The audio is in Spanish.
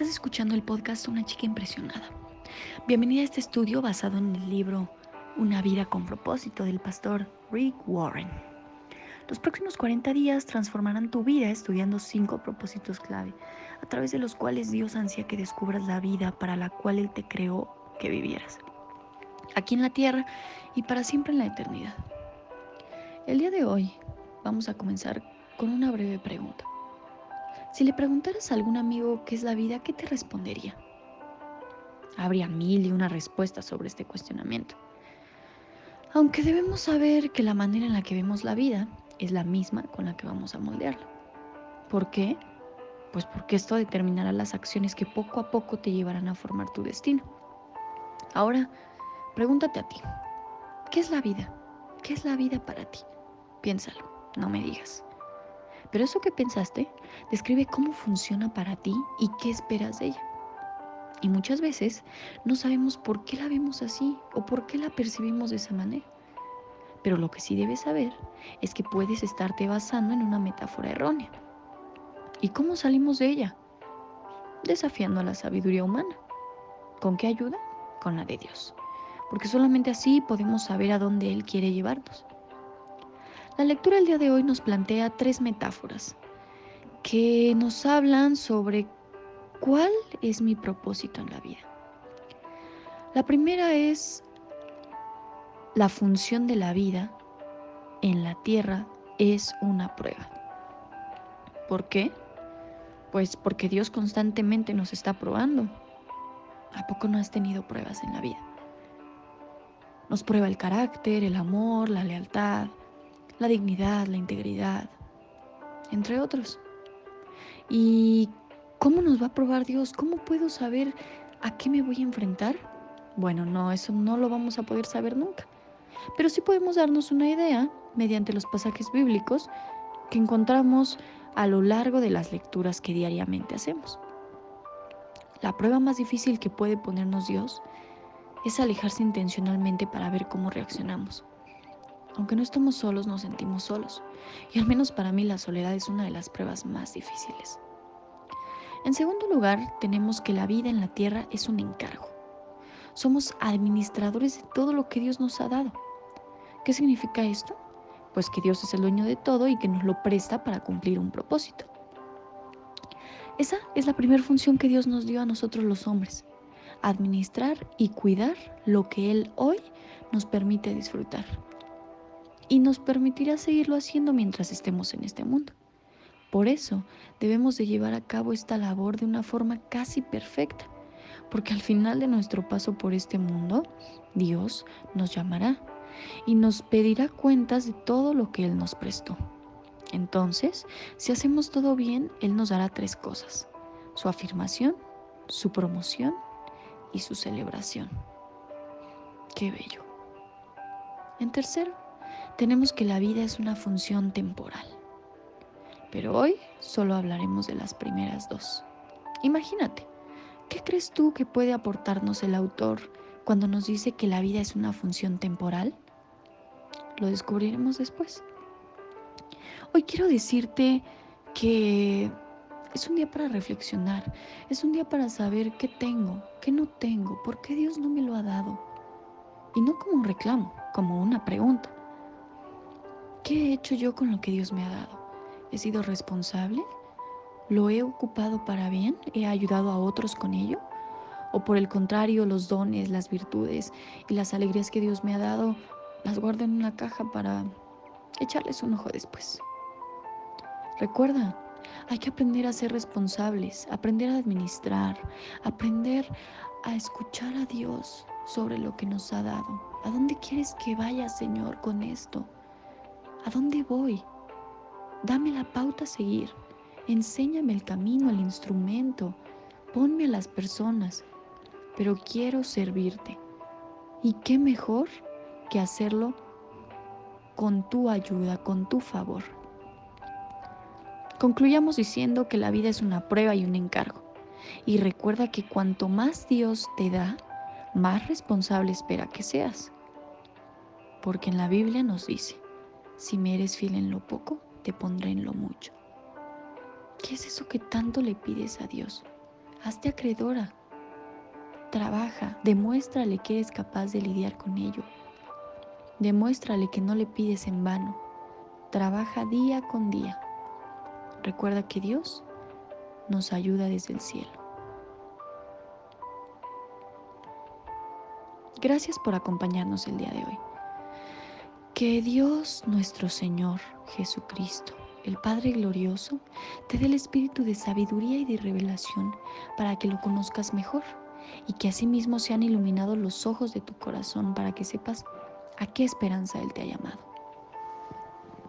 Estás escuchando el podcast Una chica impresionada. Bienvenida a este estudio basado en el libro Una vida con propósito del pastor Rick Warren. Los próximos 40 días transformarán tu vida estudiando cinco propósitos clave, a través de los cuales Dios ansía que descubras la vida para la cual Él te creó que vivieras, aquí en la tierra y para siempre en la eternidad. El día de hoy vamos a comenzar con una breve pregunta. Si le preguntaras a algún amigo qué es la vida, ¿qué te respondería? Habría mil y una respuestas sobre este cuestionamiento. Aunque debemos saber que la manera en la que vemos la vida es la misma con la que vamos a moldearla. ¿Por qué? Pues porque esto determinará las acciones que poco a poco te llevarán a formar tu destino. Ahora, pregúntate a ti, ¿qué es la vida? ¿Qué es la vida para ti? Piénsalo, no me digas. Pero eso que pensaste describe cómo funciona para ti y qué esperas de ella. Y muchas veces no sabemos por qué la vemos así o por qué la percibimos de esa manera. Pero lo que sí debes saber es que puedes estarte basando en una metáfora errónea. ¿Y cómo salimos de ella? Desafiando a la sabiduría humana. ¿Con qué ayuda? Con la de Dios. Porque solamente así podemos saber a dónde Él quiere llevarnos. La lectura del día de hoy nos plantea tres metáforas que nos hablan sobre cuál es mi propósito en la vida. La primera es la función de la vida en la tierra es una prueba. ¿Por qué? Pues porque Dios constantemente nos está probando. ¿A poco no has tenido pruebas en la vida? Nos prueba el carácter, el amor, la lealtad, la dignidad, la integridad, entre otros. ¿Y cómo nos va a probar Dios? ¿Cómo puedo saber a qué me voy a enfrentar? Bueno, no, eso no lo vamos a poder saber nunca. Pero sí podemos darnos una idea mediante los pasajes bíblicos que encontramos a lo largo de las lecturas que diariamente hacemos. La prueba más difícil que puede ponernos Dios es alejarse intencionalmente para ver cómo reaccionamos. Aunque no estamos solos, nos sentimos solos. Y al menos para mí la soledad es una de las pruebas más difíciles. En segundo lugar, tenemos que la vida en la tierra es un encargo. Somos administradores de todo lo que Dios nos ha dado. ¿Qué significa esto? Pues que Dios es el dueño de todo y que nos lo presta para cumplir un propósito. Esa es la primera función que Dios nos dio a nosotros los hombres, administrar y cuidar lo que Él hoy nos permite disfrutar y nos permitirá seguirlo haciendo mientras estemos en este mundo. Por eso debemos de llevar a cabo esta labor de una forma casi perfecta, porque al final de nuestro paso por este mundo, Dios nos llamará y nos pedirá cuentas de todo lo que Él nos prestó. Entonces, si hacemos todo bien, Él nos dará tres cosas, su afirmación, su promoción y su celebración. Qué bello. En tercero, tenemos que la vida es una función temporal. Pero hoy solo hablaremos de las primeras dos. Imagínate, ¿qué crees tú que puede aportarnos el autor cuando nos dice que la vida es una función temporal? Lo descubriremos después. Hoy quiero decirte que es un día para reflexionar, es un día para saber qué tengo, qué no tengo, por qué Dios no me lo ha dado. Y no como un reclamo, como una pregunta. ¿Qué he hecho yo con lo que Dios me ha dado? ¿He sido responsable? ¿Lo he ocupado para bien? ¿He ayudado a otros con ello? ¿O por el contrario, los dones, las virtudes y las alegrías que Dios me ha dado las guardo en una caja para echarles un ojo después? Recuerda, hay que aprender a ser responsables, aprender a administrar, aprender a escuchar a Dios sobre lo que nos ha dado. ¿A dónde quieres que vaya, Señor, con esto? ¿A dónde voy? Dame la pauta a seguir. Enséñame el camino, el instrumento. Ponme a las personas. Pero quiero servirte. ¿Y qué mejor que hacerlo con tu ayuda, con tu favor? Concluyamos diciendo que la vida es una prueba y un encargo. Y recuerda que cuanto más Dios te da, más responsable espera que seas. Porque en la Biblia nos dice, si me eres fiel en lo poco, te pondré en lo mucho. ¿Qué es eso que tanto le pides a Dios? Hazte acreedora. Trabaja, demuéstrale que eres capaz de lidiar con ello. Demuéstrale que no le pides en vano. Trabaja día con día. Recuerda que Dios nos ayuda desde el cielo. Gracias por acompañarnos el día de hoy. Que Dios nuestro Señor Jesucristo, el Padre glorioso, te dé el espíritu de sabiduría y de revelación para que lo conozcas mejor y que asimismo sean iluminados los ojos de tu corazón para que sepas a qué esperanza Él te ha llamado.